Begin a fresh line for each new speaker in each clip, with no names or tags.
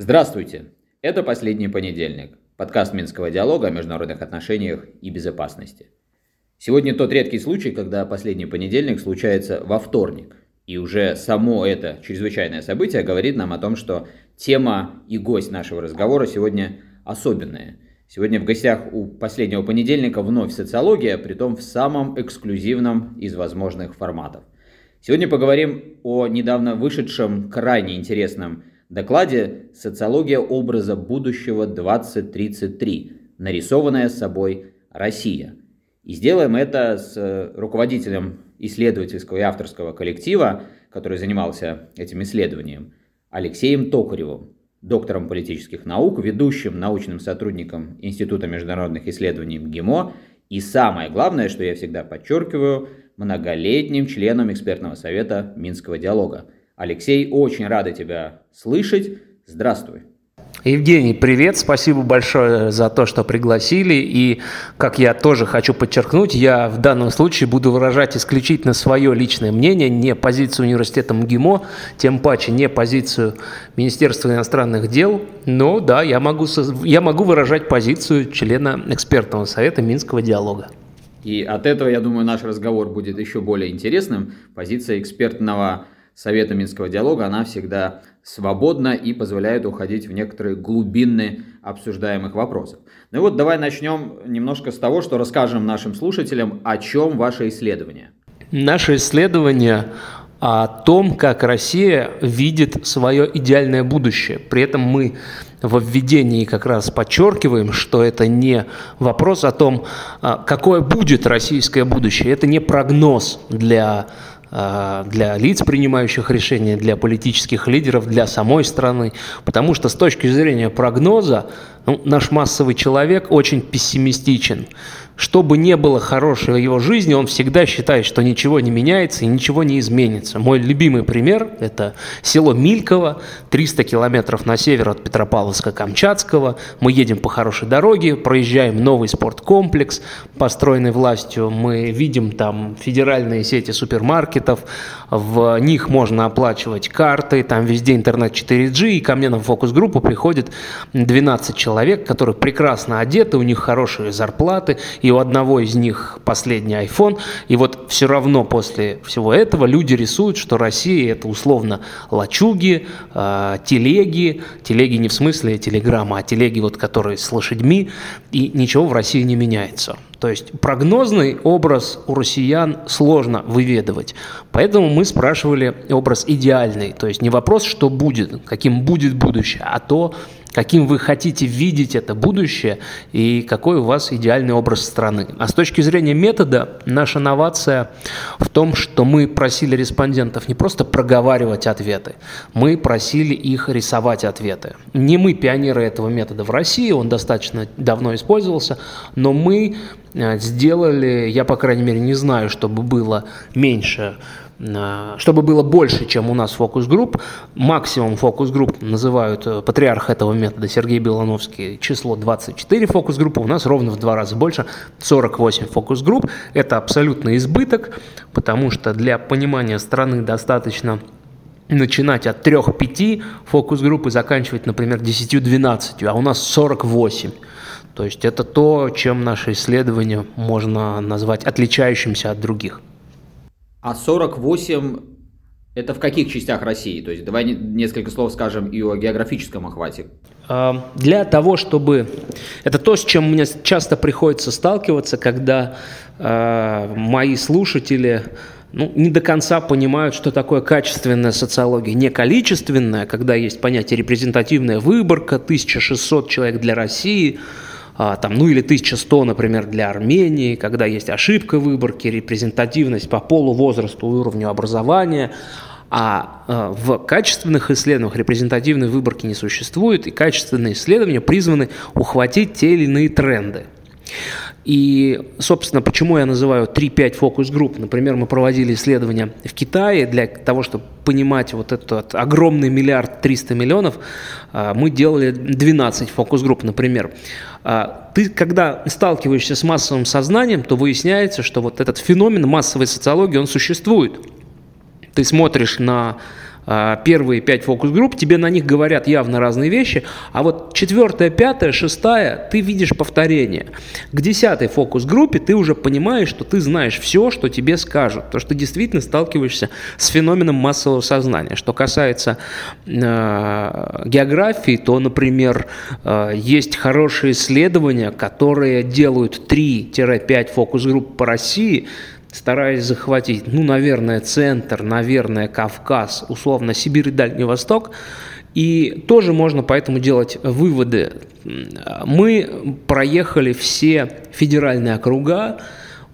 Здравствуйте! Это «Последний понедельник» – подкаст Минского диалога о международных отношениях и безопасности. Сегодня тот редкий случай, когда последний понедельник случается во вторник. И уже само это чрезвычайное событие говорит нам о том, что тема и гость нашего разговора сегодня особенная. Сегодня в гостях у последнего понедельника вновь социология, притом в самом эксклюзивном из возможных форматов. Сегодня поговорим о недавно вышедшем крайне интересном докладе «Социология образа будущего 2033. Нарисованная собой Россия». И сделаем это с руководителем исследовательского и авторского коллектива, который занимался этим исследованием, Алексеем Токаревым, доктором политических наук, ведущим научным сотрудником Института международных исследований МГИМО и самое главное, что я всегда подчеркиваю, многолетним членом экспертного совета Минского диалога – Алексей, очень рада тебя слышать. Здравствуй.
Евгений, привет, спасибо большое за то, что пригласили. И, как я тоже хочу подчеркнуть, я в данном случае буду выражать исключительно свое личное мнение, не позицию университета МГИМО, тем паче не позицию Министерства иностранных дел. Но да, я могу, я могу выражать позицию члена экспертного совета Минского диалога.
И от этого, я думаю, наш разговор будет еще более интересным. Позиция экспертного Совета Минского диалога, она всегда свободна и позволяет уходить в некоторые глубины обсуждаемых вопросов. Ну и вот давай начнем немножко с того, что расскажем нашим слушателям, о чем ваше исследование.
Наше исследование о том, как Россия видит свое идеальное будущее. При этом мы во введении как раз подчеркиваем, что это не вопрос о том, а, какое будет российское будущее. Это не прогноз для для лиц, принимающих решения, для политических лидеров, для самой страны. Потому что с точки зрения прогноза ну, наш массовый человек очень пессимистичен что бы ни было хорошего в его жизни, он всегда считает, что ничего не меняется и ничего не изменится. Мой любимый пример – это село Мильково, 300 километров на север от Петропавловска-Камчатского. Мы едем по хорошей дороге, проезжаем новый спорткомплекс, построенный властью. Мы видим там федеральные сети супермаркетов, в них можно оплачивать карты, там везде интернет 4G, и ко мне на фокус-группу приходит 12 человек, которые прекрасно одеты, у них хорошие зарплаты, и у одного из них последний iPhone, и вот все равно после всего этого люди рисуют, что Россия это условно лачуги, э, телеги, телеги не в смысле телеграмма, а телеги вот которые с лошадьми, и ничего в России не меняется. То есть прогнозный образ у россиян сложно выведывать. Поэтому мы спрашивали образ идеальный. То есть не вопрос, что будет, каким будет будущее, а то, каким вы хотите видеть это будущее и какой у вас идеальный образ страны. А с точки зрения метода, наша новация в том, что мы просили респондентов не просто проговаривать ответы, мы просили их рисовать ответы. Не мы пионеры этого метода в России, он достаточно давно использовался, но мы э, сделали, я, по крайней мере, не знаю, чтобы было меньше чтобы было больше, чем у нас фокус-групп. Максимум фокус-групп называют э, патриарх этого метода Сергей Белановский число 24 фокус-группы, у нас ровно в два раза больше, 48 фокус-групп. Это абсолютно избыток, потому что для понимания страны достаточно начинать от 3-5 фокус-групп и заканчивать, например, 10-12, а у нас 48. То есть это то, чем наше исследование можно назвать отличающимся от других.
А 48 это в каких частях России? То есть давай несколько слов скажем и о географическом охвате.
А, для того, чтобы... Это то, с чем мне часто приходится сталкиваться, когда э, мои слушатели ну, не до конца понимают, что такое качественная социология. Не количественная, когда есть понятие репрезентативная выборка, 1600 человек для России – там, ну или 1100, например, для Армении, когда есть ошибка выборки, репрезентативность по полу, возрасту, уровню образования, а, а в качественных исследованиях репрезентативной выборки не существует, и качественные исследования призваны ухватить те или иные тренды. И, собственно, почему я называю 3-5 фокус-групп? Например, мы проводили исследования в Китае для того, чтобы понимать вот этот огромный миллиард 300 миллионов, а, мы делали 12 фокус-групп, например. А, ты, когда сталкиваешься с массовым сознанием, то выясняется, что вот этот феномен массовой социологии, он существует. Ты смотришь на первые пять фокус-групп, тебе на них говорят явно разные вещи, а вот четвертая, пятая, шестая, ты видишь повторение. К десятой фокус-группе ты уже понимаешь, что ты знаешь все, что тебе скажут, то что ты действительно сталкиваешься с феноменом массового сознания. Что касается э, географии, то, например, э, есть хорошие исследования, которые делают 3-5 фокус-групп по России, стараясь захватить, ну, наверное, центр, наверное, Кавказ, условно, Сибирь и Дальний Восток. И тоже можно поэтому делать выводы. Мы проехали все федеральные округа,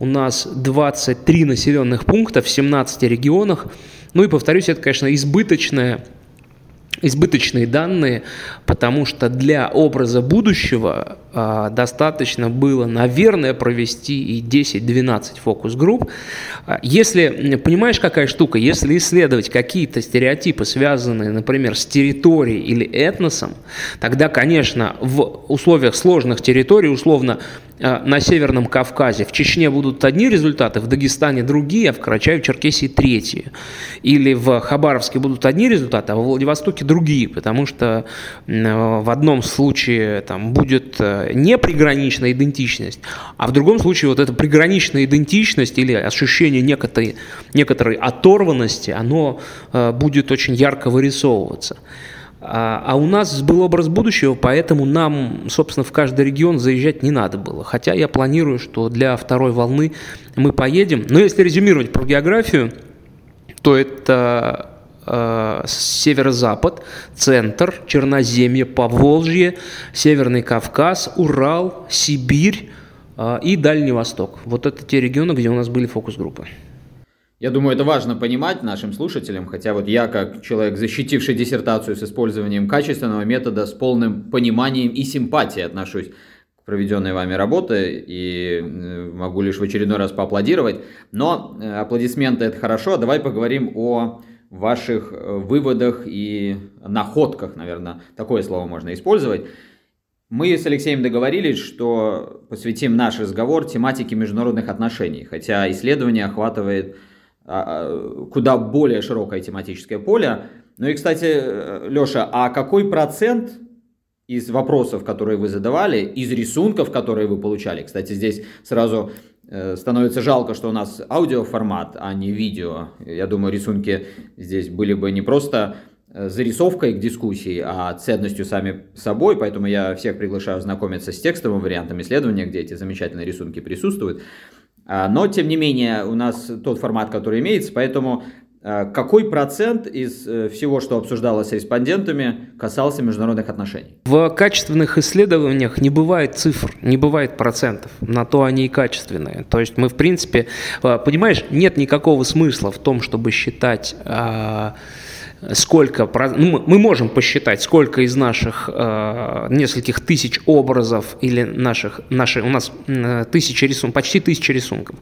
у нас 23 населенных пункта в 17 регионах. Ну и повторюсь, это, конечно, избыточная избыточные данные, потому что для образа будущего э, достаточно было, наверное, провести и 10-12 фокус-групп. Если, понимаешь, какая штука, если исследовать какие-то стереотипы, связанные, например, с территорией или этносом, тогда, конечно, в условиях сложных территорий, условно, на Северном Кавказе, в Чечне будут одни результаты, в Дагестане другие, а в Карачаево-Черкесии третьи. Или в Хабаровске будут одни результаты, а в Владивостоке другие, потому что э, в одном случае там будет э, не приграничная идентичность, а в другом случае вот эта приграничная идентичность или ощущение некоторой, некоторой оторванности, оно будет очень ярко вырисовываться. А, а у нас был образ будущего, поэтому нам, собственно, в каждый регион заезжать не надо было. Хотя я планирую, что для второй волны мы поедем. Но если резюмировать про географию, то это э, северо-запад, центр, Черноземье, Поволжье, Северный Кавказ, Урал, Сибирь э, и Дальний Восток. Вот это те регионы, где у нас были фокус-группы.
Я думаю, это важно понимать нашим слушателям, хотя вот я, как человек, защитивший диссертацию с использованием качественного метода, с полным пониманием и симпатией отношусь к проведенной вами работе и э, могу лишь в очередной раз поаплодировать. Но э, аплодисменты это хорошо, давай поговорим о ваших э, выводах и находках, наверное, такое слово можно использовать. Мы с Алексеем договорились, что посвятим наш разговор тематике международных отношений, хотя исследование охватывает куда более широкое тематическое поле. Ну и, кстати, Леша, а какой процент из вопросов, которые вы задавали, из рисунков, которые вы получали, кстати, здесь сразу э, становится жалко, что у нас аудиоформат, а не видео. Я думаю, рисунки здесь были бы не просто э, зарисовкой к дискуссии, а ценностью сами собой, поэтому я всех приглашаю знакомиться с текстовым вариантом исследования, где эти замечательные рисунки присутствуют. А, но, тем не менее, у нас тот формат, который имеется, поэтому а, какой процент из э, всего, что обсуждалось с респондентами, касался международных отношений?
В качественных исследованиях не бывает цифр, не бывает процентов. На то они и качественные. То есть мы, в принципе, а, понимаешь, нет никакого смысла в том, чтобы считать сколько, ну, мы можем посчитать, сколько из наших э, нескольких тысяч образов или наших, наши, у нас э, тысячи рисунков, почти тысяча рисунков.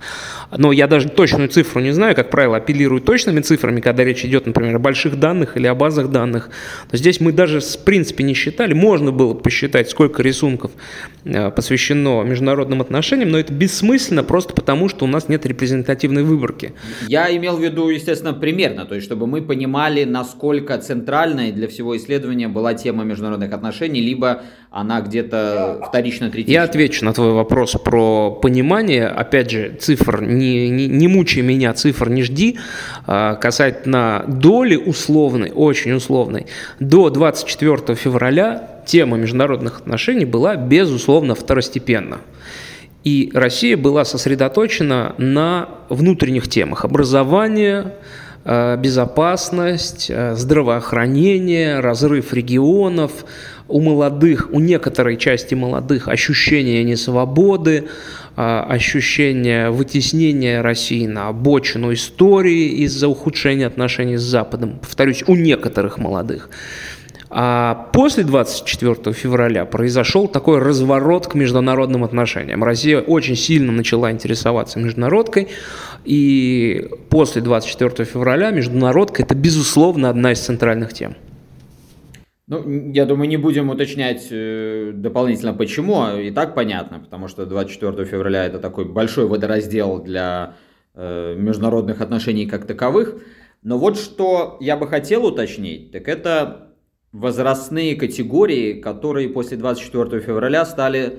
Но я даже точную цифру не знаю, как правило, апеллирую точными цифрами, когда речь идет, например, о больших данных или о базах данных. Но здесь мы даже в принципе не считали, можно было посчитать, сколько рисунков э, посвящено международным отношениям, но это бессмысленно просто потому, что у нас нет репрезентативной выборки.
Я имел в виду, естественно, примерно, то есть чтобы мы понимали, насколько насколько центральной для всего исследования была тема международных отношений, либо она где-то вторично третична?
Я отвечу на твой вопрос про понимание. Опять же, цифр, не, не, не мучай меня, цифр не жди. А, касательно доли условной, очень условной, до 24 февраля тема международных отношений была, безусловно, второстепенна. И Россия была сосредоточена на внутренних темах образования, Э, безопасность, э, здравоохранение, разрыв регионов, у молодых, у некоторой части молодых ощущение несвободы, э, ощущение вытеснения России на обочину истории из-за ухудшения отношений с Западом. Повторюсь, у некоторых молодых. А после 24 февраля произошел такой разворот к международным отношениям. Россия очень сильно начала интересоваться международкой, и после 24 февраля международка – это, безусловно, одна из центральных тем.
Ну, я думаю, не будем уточнять э, дополнительно почему, а и так понятно, потому что 24 февраля это такой большой водораздел для э, международных отношений как таковых. Но вот что я бы хотел уточнить, так это возрастные категории, которые после 24 февраля стали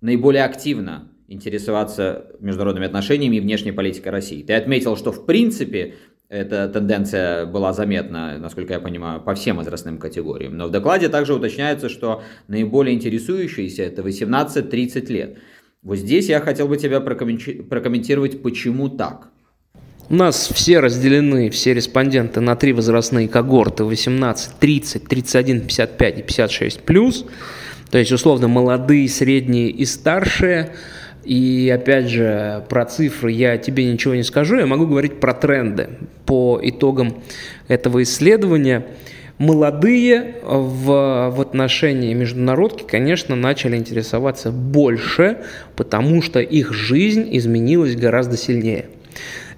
наиболее активно интересоваться международными отношениями и внешней политикой России. Ты отметил, что в принципе эта тенденция была заметна, насколько я понимаю, по всем возрастным категориям. Но в докладе также уточняется, что наиболее интересующиеся это 18-30 лет. Вот здесь я хотел бы тебя прокомментировать, почему так.
У нас все разделены, все респонденты на три возрастные когорты 18, 30, 31, 55 и 56 плюс. То есть, условно, молодые, средние и старшие. И опять же, про цифры я тебе ничего не скажу, я могу говорить про тренды. По итогам этого исследования молодые в, в отношении международки, конечно, начали интересоваться больше, потому что их жизнь изменилась гораздо сильнее.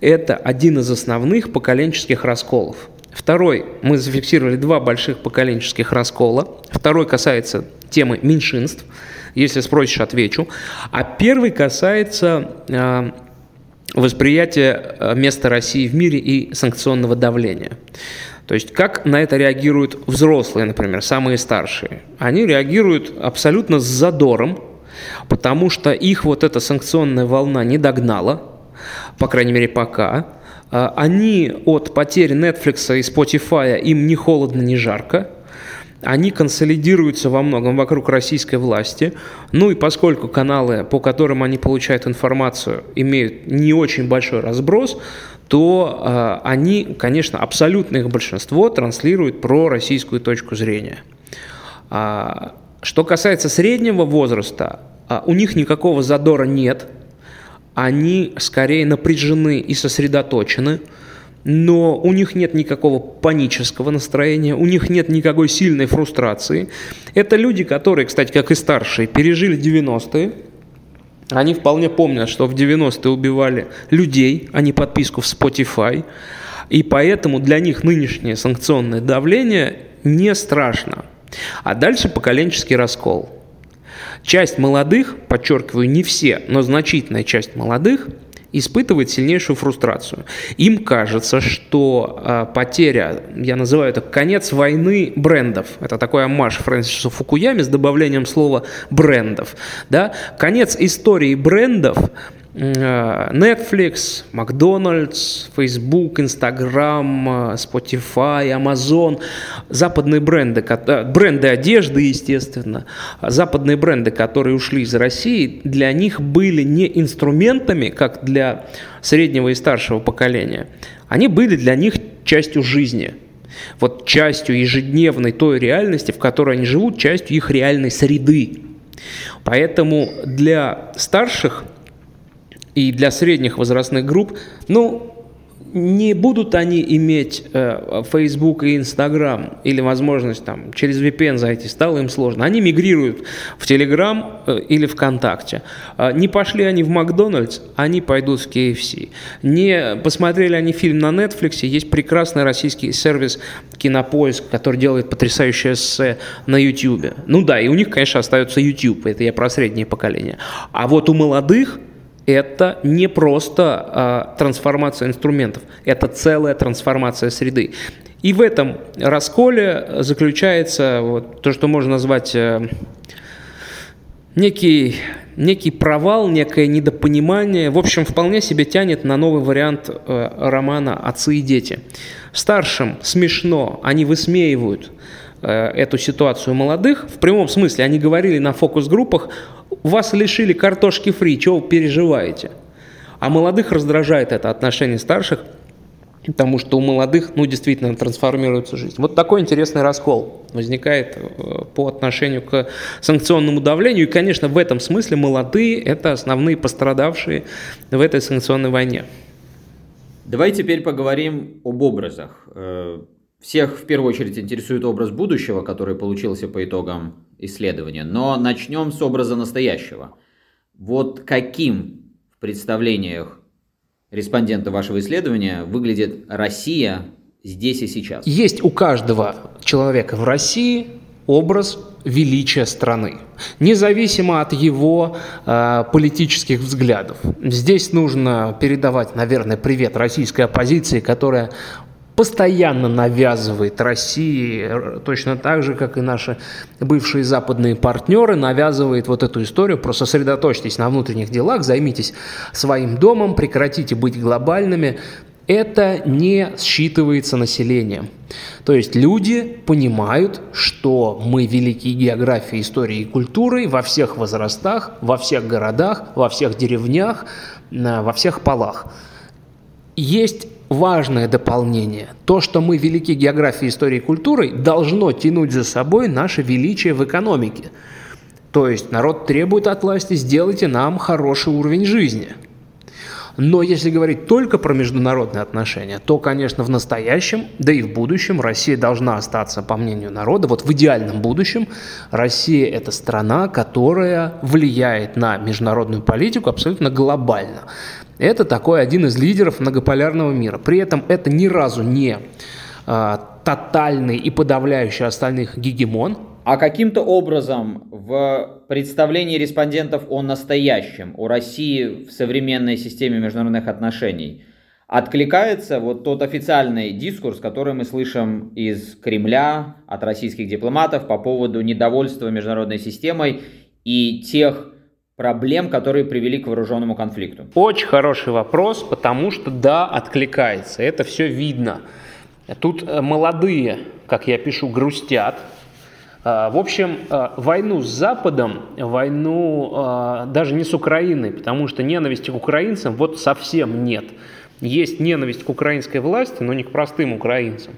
Это один из основных поколенческих расколов. Второй, мы зафиксировали два больших поколенческих раскола. Второй касается темы меньшинств. Если спросишь, отвечу. А первый касается э, восприятия э, места России в мире и санкционного давления. То есть как на это реагируют взрослые, например, самые старшие? Они реагируют абсолютно с задором, потому что их вот эта санкционная волна не догнала, по крайней мере пока. А, они от потери Netflix и Spotify им не холодно, не жарко. Они консолидируются во многом вокруг российской власти. Ну и поскольку каналы, по которым они получают информацию, имеют не очень большой разброс, то э, они, конечно, абсолютное их большинство транслируют про российскую точку зрения. А, что касается среднего возраста, а, у них никакого задора нет – они скорее напряжены и сосредоточены, но у них нет никакого панического настроения, у них нет никакой сильной фрустрации. Это люди, которые, кстати, как и старшие, пережили 90-е, они вполне помнят, что в 90-е убивали людей, а не подписку в Spotify. И поэтому для них нынешнее санкционное давление не страшно. А дальше поколенческий раскол – Часть молодых, подчеркиваю, не все, но значительная часть молодых испытывает сильнейшую фрустрацию. Им кажется, что э, потеря, я называю это конец войны брендов. Это такой амаш Фрэнсису Фукуяме с добавлением слова брендов. Да? Конец истории брендов Netflix, Макдональдс, Facebook, Instagram, Spotify, Amazon, западные бренды, э, бренды одежды, естественно, западные бренды, которые ушли из России, для них были не инструментами, как для среднего и старшего поколения, они были для них частью жизни, вот частью ежедневной той реальности, в которой они живут, частью их реальной среды. Поэтому для старших – и для средних возрастных групп, ну, не будут они иметь э, Facebook и Instagram или возможность там через VPN зайти, стало им сложно. Они мигрируют в Telegram э, или ВКонтакте. Э, не пошли они в Макдональдс, они пойдут в KFC. Не посмотрели они фильм на Netflix, есть прекрасный российский сервис Кинопоиск, который делает потрясающее эссе на YouTube. Ну да, и у них, конечно, остается YouTube, это я про среднее поколение. А вот у молодых это не просто а, трансформация инструментов, это целая трансформация среды. И в этом расколе заключается вот то, что можно назвать э, некий, некий провал, некое недопонимание. В общем, вполне себе тянет на новый вариант э, романа «Отцы и дети». Старшим смешно, они высмеивают э, эту ситуацию молодых. В прямом смысле они говорили на фокус-группах вас лишили картошки фри, чего вы переживаете? А молодых раздражает это отношение старших, потому что у молодых, ну, действительно трансформируется жизнь. Вот такой интересный раскол возникает э, по отношению к санкционному давлению. И, конечно, в этом смысле молодые – это основные пострадавшие в этой санкционной войне.
Давай теперь поговорим об образах. Всех в первую очередь интересует образ будущего, который получился по итогам исследования. Но начнем с образа настоящего. Вот каким в представлениях респондента вашего исследования выглядит Россия здесь и сейчас?
Есть у каждого человека в России образ величия страны, независимо от его э, политических взглядов. Здесь нужно передавать, наверное, привет российской оппозиции, которая постоянно навязывает России, точно так же, как и наши бывшие западные партнеры, навязывает вот эту историю, просто сосредоточьтесь на внутренних делах, займитесь своим домом, прекратите быть глобальными. Это не считывается населением. То есть люди понимают, что мы великие географии, истории и культуры во всех возрастах, во всех городах, во всех деревнях, во всех полах. Есть важное дополнение. То, что мы велики географией, историей и культурой, должно тянуть за собой наше величие в экономике. То есть народ требует от власти, сделайте нам хороший уровень жизни. Но если говорить только про международные отношения, то, конечно, в настоящем, да и в будущем Россия должна остаться, по мнению народа, вот в идеальном будущем Россия – это страна, которая влияет на международную политику абсолютно глобально. Это такой один из лидеров многополярного мира. При этом это ни разу не а, тотальный и подавляющий остальных гегемон.
А каким-то образом в представлении респондентов о настоящем, о России в современной системе международных отношений откликается вот тот официальный дискурс, который мы слышим из Кремля, от российских дипломатов по поводу недовольства международной системой и тех проблем, которые привели к вооруженному конфликту?
Очень хороший вопрос, потому что да, откликается, это все видно. Тут э, молодые, как я пишу, грустят. А, в общем, э, войну с Западом, войну э, даже не с Украиной, потому что ненависти к украинцам вот совсем нет. Есть ненависть к украинской власти, но не к простым украинцам.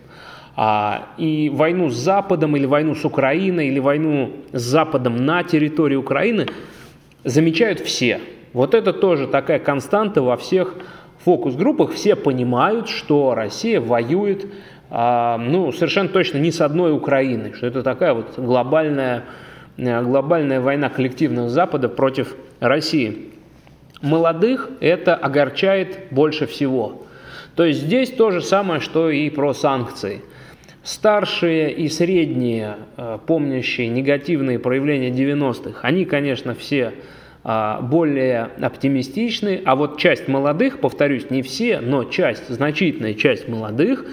А, и войну с Западом или войну с Украиной или войну с Западом на территории Украины – замечают все. Вот это тоже такая константа во всех фокус-группах. Все понимают, что Россия воюет а, ну, совершенно точно не с одной Украиной, что это такая вот глобальная, э, глобальная война коллективного Запада против России. Молодых это огорчает больше всего. То есть здесь то же самое, что и про санкции. Старшие и средние, э, помнящие негативные проявления 90-х, они, конечно, все а, более оптимистичны, а вот часть молодых, повторюсь, не все, но часть, значительная часть молодых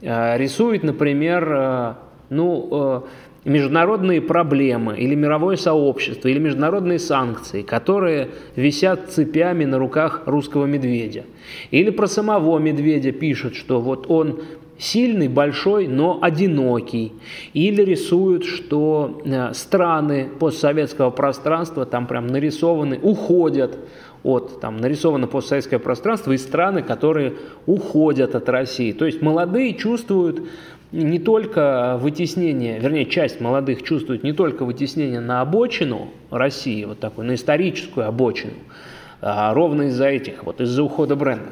э, рисует, например, э, ну, международные проблемы или мировое сообщество, или международные санкции, которые висят цепями на руках русского медведя. Или про самого медведя пишут, что вот он сильный, большой, но одинокий. Или рисуют, что э, страны постсоветского пространства, там прям нарисованы, уходят от, там нарисовано постсоветское пространство и страны, которые уходят от России. То есть молодые чувствуют не только вытеснение, вернее, часть молодых чувствует не только вытеснение на обочину России, вот такую, на историческую обочину, а ровно из-за этих, вот из-за ухода бренда,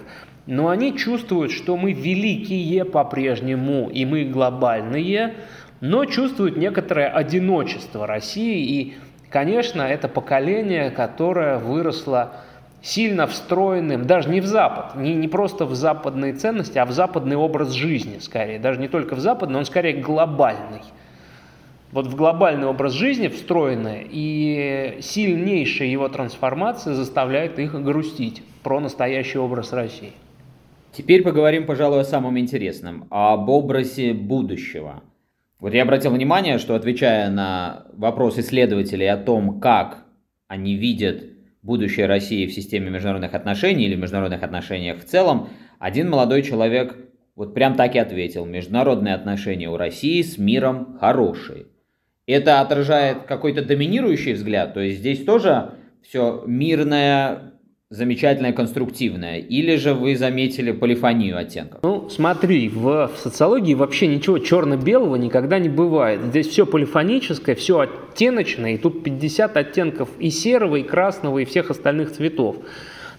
но они чувствуют, что мы великие по-прежнему, и мы глобальные, но чувствуют некоторое одиночество России. И, конечно, это поколение, которое выросло сильно встроенным, даже не в Запад, не, не просто в западные ценности, а в западный образ жизни, скорее. Даже не только в западный, он скорее глобальный. Вот в глобальный образ жизни встроенная, и сильнейшая его трансформация заставляет их грустить про настоящий образ России.
Теперь поговорим, пожалуй, о самом интересном, об образе будущего. Вот я обратил внимание, что отвечая на вопрос исследователей о том, как они видят будущее России в системе международных отношений или международных отношениях в целом, один молодой человек вот прям так и ответил. Международные отношения у России с миром хорошие. Это отражает какой-то доминирующий взгляд, то есть здесь тоже все мирное, замечательное, конструктивное, или же вы заметили полифонию оттенков?
Ну, смотри, в, социологии вообще ничего черно-белого никогда не бывает. Здесь все полифоническое, все оттеночное, и тут 50 оттенков и серого, и красного, и всех остальных цветов.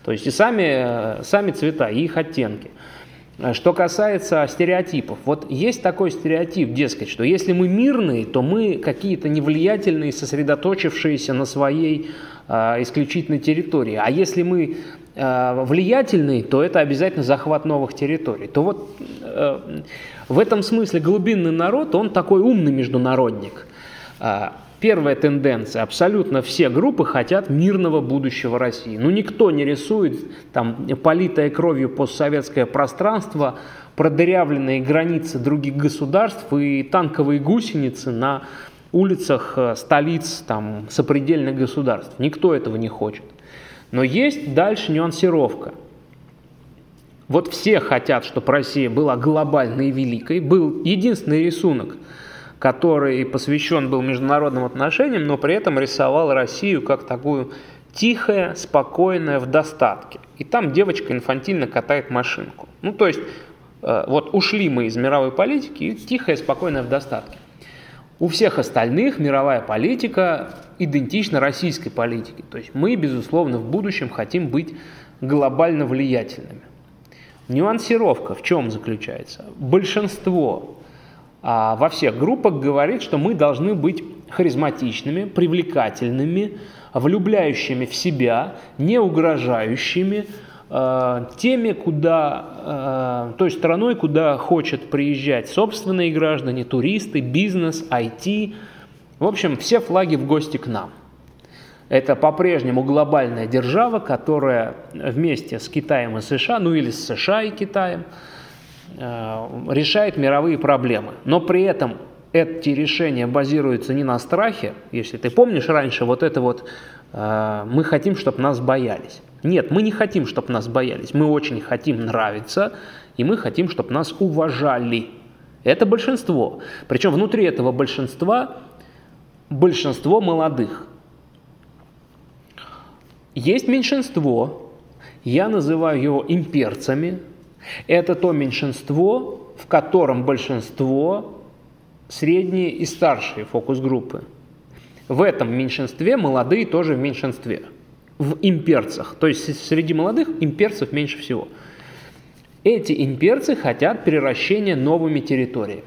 То есть и сами, сами цвета, и их оттенки. Что касается стереотипов, вот есть такой стереотип, дескать, что если мы мирные, то мы какие-то невлиятельные, сосредоточившиеся на своей э, исключительной территории. А если мы э, влиятельные, то это обязательно захват новых территорий. То вот э, в этом смысле глубинный народ, он такой умный международник. Первая тенденция. Абсолютно все группы хотят мирного будущего России. Ну, никто не рисует там политое кровью постсоветское пространство, продырявленные границы других государств и танковые гусеницы на улицах э, столиц там, сопредельных государств. Никто этого не хочет. Но есть дальше нюансировка. Вот все хотят, чтобы Россия была глобальной и великой. Был единственный рисунок – который посвящен был международным отношениям, но при этом рисовал Россию как такую тихая, спокойная, в достатке. И там девочка инфантильно катает машинку. Ну, то есть, э, вот ушли мы из мировой политики, и тихая, спокойная, в достатке. У всех остальных мировая политика идентична российской политике. То есть мы, безусловно, в будущем хотим быть глобально влиятельными. Нюансировка в чем заключается? Большинство а, во всех группах говорит, что мы должны быть харизматичными, привлекательными, влюбляющими в себя, не угрожающими, теми, куда, э, той страной, куда хочет приезжать собственные граждане, туристы, бизнес, IT. В общем, все флаги в гости к нам. Это по-прежнему глобальная держава, которая вместе с Китаем и США, ну или с США и Китаем, Э, решает мировые проблемы. Но при этом эти решения базируются не на страхе. Если ты помнишь раньше вот это вот э, «мы хотим, чтобы нас боялись». Нет, мы не хотим, чтобы нас боялись. Мы очень хотим нравиться, и мы хотим, чтобы нас уважали. Это большинство. Причем внутри этого большинства большинство молодых. Есть меньшинство, я называю его имперцами, это то меньшинство, в котором большинство средние и старшие фокус-группы. В этом меньшинстве молодые тоже в меньшинстве. В имперцах. То есть среди молодых имперцев меньше всего. Эти имперцы хотят превращения новыми территориями.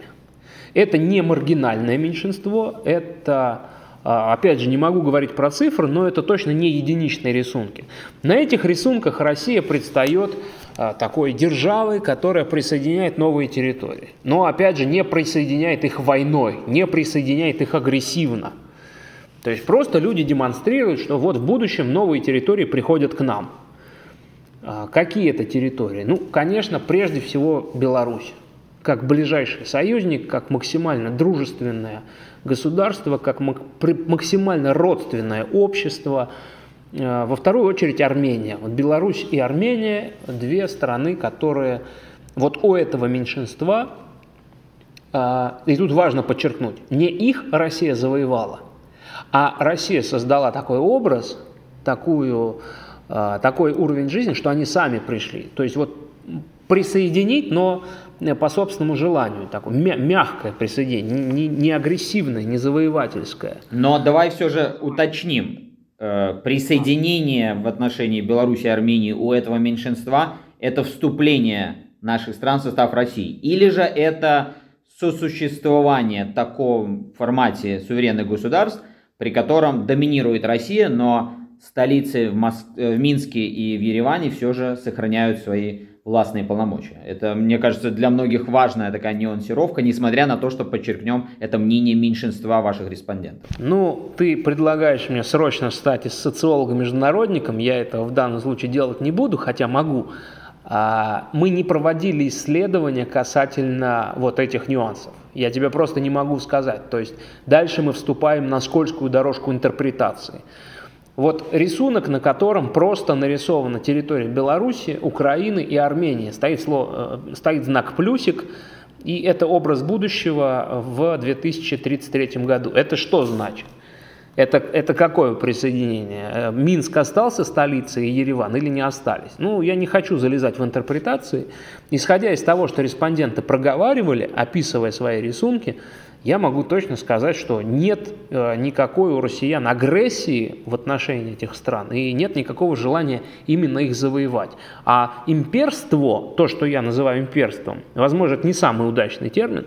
Это не маргинальное меньшинство, это, а, опять же, не могу говорить про цифры, но это точно не единичные рисунки. На этих рисунках Россия предстает а, такой державы, которая присоединяет новые территории. Но, опять же, не присоединяет их войной, не присоединяет их агрессивно. То есть просто люди демонстрируют, что вот в будущем новые территории приходят к нам. А, какие это территории? Ну, конечно, прежде всего Беларусь. Как ближайший союзник, как максимально дружественное государство, как максимально родственное общество – Э, во вторую очередь Армения. Вот Беларусь и Армения – две страны, которые вот у этого меньшинства, э, и тут важно подчеркнуть, не их Россия завоевала, а Россия создала такой образ, такую, э, такой уровень жизни, что они сами пришли. То есть вот присоединить, но по собственному желанию, такое мягкое присоединение, не, не агрессивное, не завоевательское.
Но давай все же уточним, Э, присоединение в отношении Беларуси и Армении у этого меньшинства – это вступление наших стран в состав России. Или же это сосуществование в таком формате суверенных государств, при котором доминирует Россия, но столицы в, Моск... в Минске и в Ереване все же сохраняют свои властные полномочия. Это, мне кажется, для многих важная такая нюансировка, несмотря на то, что подчеркнем, это мнение меньшинства ваших респондентов.
Ну, ты предлагаешь мне срочно стать социологом-международником, я этого в данном случае делать не буду, хотя могу. А, мы не проводили исследования касательно вот этих нюансов. Я тебе просто не могу сказать. То есть дальше мы вступаем на скользкую дорожку интерпретации. Вот рисунок, на котором просто нарисована территория Беларуси, Украины и Армении. Стоит, слово, э, стоит знак плюсик, и это образ будущего в 2033 году. Это что значит? Это, это какое присоединение? Э, Минск остался столицей и Ереван или не остались? Ну, я не хочу залезать в интерпретации. Исходя из того, что респонденты проговаривали, описывая свои рисунки, я могу точно сказать, что нет э, никакой у россиян агрессии в отношении этих стран, и нет никакого желания именно их завоевать. А имперство, то, что я называю имперством, возможно, это не самый удачный термин,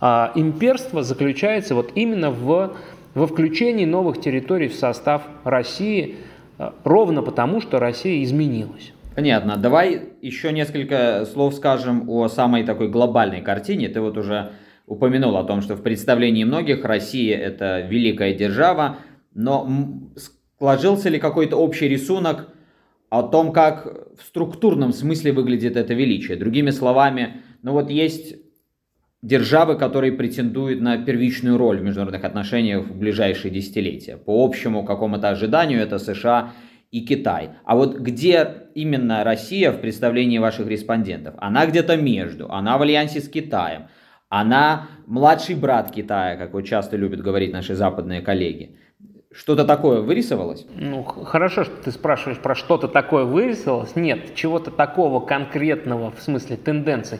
а имперство заключается вот именно в, во включении новых территорий в состав России, э, ровно потому, что Россия изменилась.
Понятно. Давай еще несколько слов скажем о самой такой глобальной картине. Ты вот уже упомянул о том, что в представлении многих Россия это великая держава, но сложился ли какой-то общий рисунок о том, как в структурном смысле выглядит это величие? Другими словами, ну вот есть державы, которые претендуют на первичную роль в международных отношениях в ближайшие десятилетия. По общему какому-то ожиданию это США и Китай. А вот где именно Россия в представлении ваших респондентов? Она где-то между, она в альянсе с Китаем, она младший брат Китая, как вот часто любят говорить наши западные коллеги. Что-то такое вырисовалось?
Ну, хорошо, что ты спрашиваешь про что-то такое вырисовалось. Нет, чего-то такого конкретного в смысле тенденций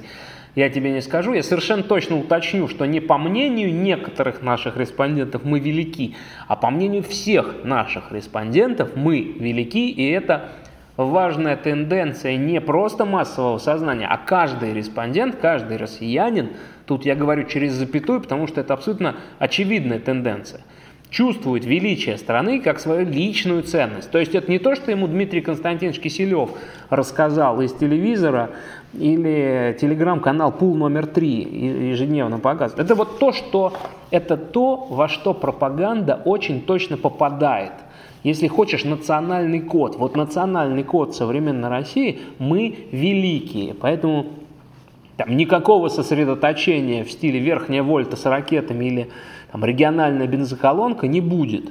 я тебе не скажу. Я совершенно точно уточню, что не по мнению некоторых наших респондентов мы велики, а по мнению всех наших респондентов мы велики, и это важная тенденция не просто массового сознания, а каждый респондент, каждый россиянин, тут я говорю через запятую, потому что это абсолютно очевидная тенденция, чувствует величие страны как свою личную ценность. То есть это не то, что ему Дмитрий Константинович Киселев рассказал из телевизора или телеграм-канал Пул номер три ежедневно показывает. Это вот то, что это то, во что пропаганда очень точно попадает – если хочешь, национальный код. Вот национальный код современной России мы великие. Поэтому там никакого сосредоточения в стиле верхняя вольта с ракетами или там, региональная бензоколонка не будет.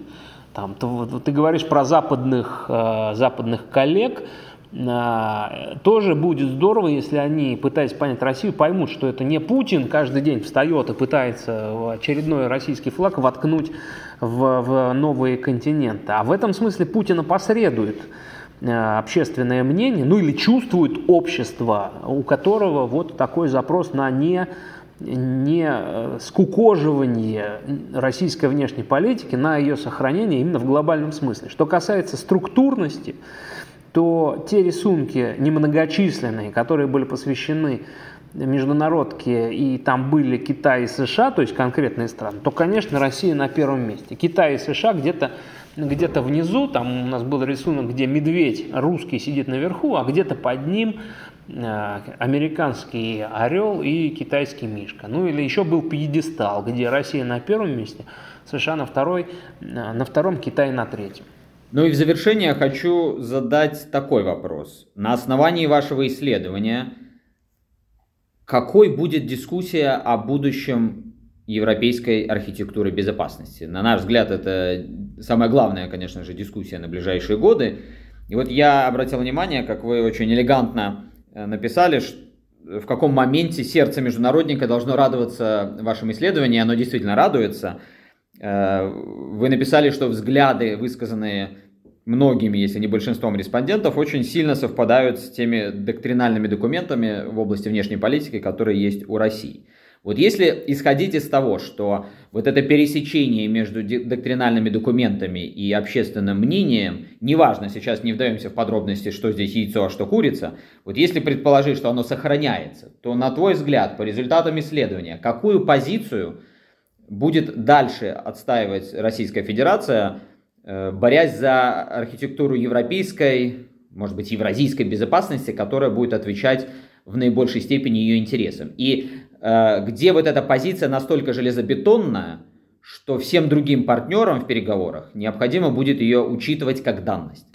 Там, ты, ты говоришь про западных, э, западных коллег, тоже будет здорово, если они, пытаясь понять Россию, поймут, что это не Путин каждый день встает и пытается очередной российский флаг воткнуть в, в новые континенты. А в этом смысле Путин опосредует э, общественное мнение, ну или чувствует общество, у которого вот такой запрос на не, не э, скукоживание российской внешней политики, на ее сохранение именно в глобальном смысле. Что касается структурности, то те рисунки немногочисленные, которые были посвящены международки, и там были Китай и США, то есть конкретные страны, то, конечно, Россия на первом месте. Китай и США где-то где внизу, там у нас был рисунок, где медведь русский сидит наверху, а где-то под ним э, американский орел и китайский мишка. Ну или еще был пьедестал, где Россия на первом месте, США на, второй, э, на втором, Китай на третьем.
Ну и в завершение хочу задать такой вопрос. На основании вашего исследования – какой будет дискуссия о будущем европейской архитектуры безопасности? На наш взгляд, это самая главная, конечно же, дискуссия на ближайшие годы. И вот я обратил внимание, как вы очень элегантно э, написали, в каком моменте сердце международника должно радоваться вашим исследованиям, оно действительно радуется. Э, вы написали, что взгляды, высказанные многими, если не большинством респондентов, очень сильно совпадают с теми доктринальными документами в области внешней политики, которые есть у России. Вот если исходить из того, что вот это пересечение между доктринальными документами и общественным мнением, неважно, сейчас не вдаемся в подробности, что здесь яйцо, а что курица, вот если предположить, что оно сохраняется, то на твой взгляд, по результатам исследования, какую позицию будет дальше отстаивать Российская Федерация борясь за архитектуру европейской, может быть, евразийской безопасности, которая будет отвечать в наибольшей степени ее интересам. И э, где вот эта позиция настолько железобетонная, что всем другим партнерам в переговорах необходимо будет ее учитывать как данность.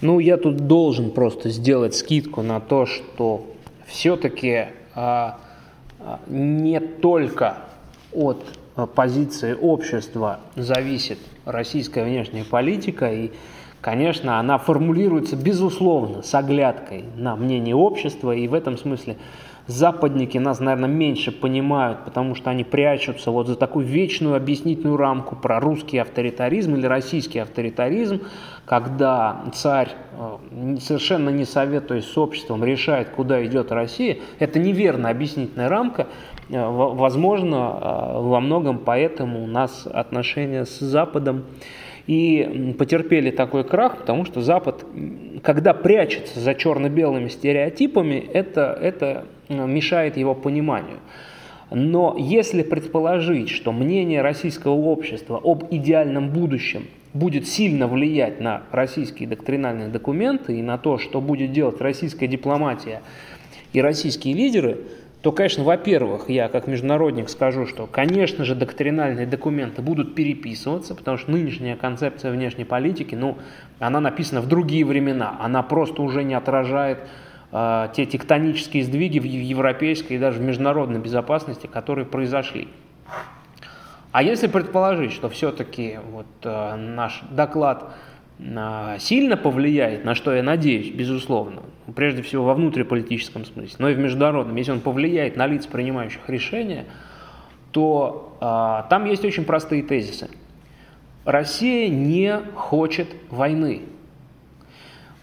Ну, я тут должен просто сделать скидку на то, что все-таки а, а, не только от позиции общества зависит российская внешняя политика, и, конечно, она формулируется, безусловно, с оглядкой на мнение общества, и в этом смысле западники нас, наверное, меньше понимают, потому что они прячутся вот за такую вечную объяснительную рамку про русский авторитаризм или российский авторитаризм, когда царь, э, совершенно не советуясь с обществом, решает, куда идет Россия. Это неверная объяснительная рамка. Э, возможно, э, во многом поэтому у нас отношения с Западом и потерпели такой крах, потому что Запад, когда прячется за черно-белыми стереотипами, это, это мешает его пониманию. Но если предположить, что мнение российского общества об идеальном будущем будет сильно влиять на российские доктринальные документы и на то, что будет делать российская дипломатия и российские лидеры, то, конечно, во-первых, я как международник скажу, что, конечно же, доктринальные документы будут переписываться, потому что нынешняя концепция внешней политики, ну, она написана в другие времена, она просто уже не отражает э, те тектонические сдвиги в европейской и даже в международной безопасности, которые произошли. А если предположить, что все-таки вот, э, наш доклад э, сильно повлияет, на что я надеюсь, безусловно, прежде всего во внутриполитическом смысле, но и в международном, если он повлияет на лиц, принимающих решения, то э, там есть очень простые тезисы. Россия не хочет войны.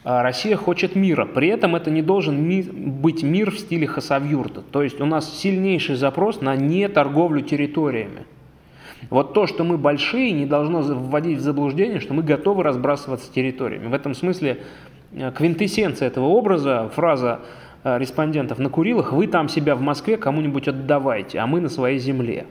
А Россия хочет мира. При этом это не должен ми быть мир в стиле Хасавюрта. То есть у нас сильнейший запрос на не торговлю территориями. Вот то, что мы большие, не должно вводить в заблуждение, что мы готовы разбрасываться территориями. В этом смысле э, квинтэссенция этого образа, фраза э, респондентов на Курилах, вы там себя в Москве кому-нибудь отдавайте, а мы на своей земле.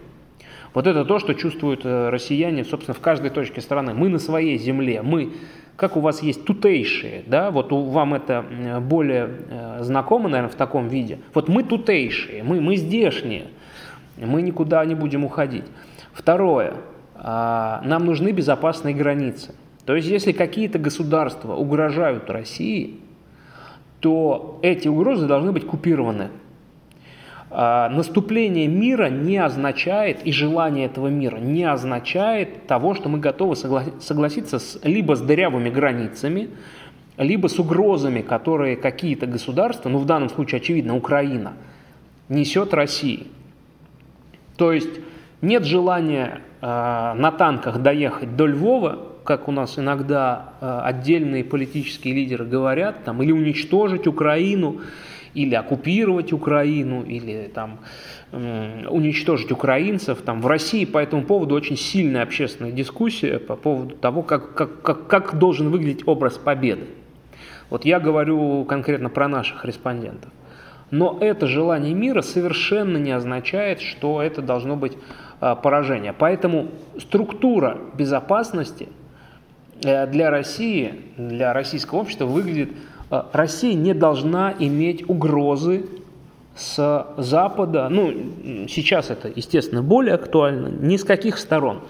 Вот это то, что чувствуют э, россияне, собственно, в каждой точке страны. Мы на своей земле, мы, как у вас есть тутейшие, да, вот у, вам это более знакомо, наверное, в таком виде. Вот мы тутейшие, мы, мы здешние, мы никуда не будем уходить. Второе. А, нам нужны безопасные границы. То есть, если какие-то государства угрожают России, то эти угрозы должны быть купированы. А, наступление мира не означает, и желание этого мира не означает того, что мы готовы согласиться с, либо с дырявыми границами, либо с угрозами, которые какие-то государства, ну в данном случае, очевидно, Украина, несет России. То есть нет желания э, на танках доехать до Львова, как у нас иногда э, отдельные политические лидеры говорят, там, или уничтожить Украину, или оккупировать Украину, или там, уничтожить украинцев. Там, в России по этому поводу очень сильная общественная дискуссия по поводу того, как, как, как, как должен выглядеть образ победы. Вот я говорю конкретно про наших респондентов. Но это желание мира совершенно не означает, что это должно быть а, поражения. Поэтому структура безопасности э, для России, для российского общества выглядит, Россия не должна иметь угрозы с Запада, ну, сейчас это, естественно, более актуально, ни с каких сторон.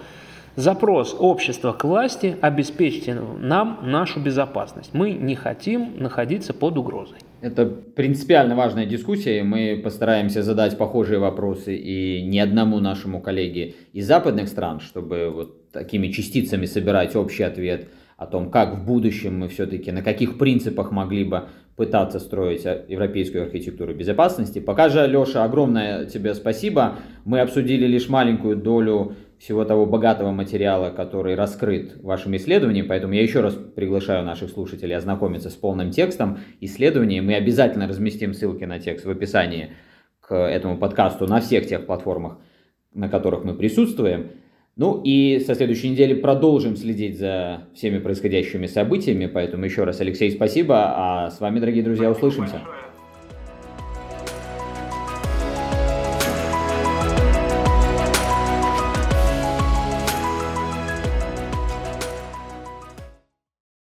Запрос общества к власти – обеспечьте нам нашу безопасность. Мы не хотим находиться под угрозой.
Это принципиально важная дискуссия, и мы постараемся задать похожие вопросы и не одному нашему коллеге из западных стран, чтобы вот такими частицами собирать общий ответ о том, как в будущем мы все-таки, на каких принципах могли бы пытаться строить европейскую архитектуру безопасности. Пока же, Леша, огромное тебе спасибо. Мы обсудили лишь маленькую долю всего того богатого материала, который раскрыт в вашем исследовании, поэтому я еще раз приглашаю наших слушателей ознакомиться с полным текстом исследования. Мы обязательно разместим ссылки на текст в описании к этому подкасту на всех тех платформах, на которых мы присутствуем. Ну и со следующей недели продолжим следить за всеми происходящими событиями, поэтому еще раз, Алексей, спасибо, а с вами, дорогие друзья, услышимся.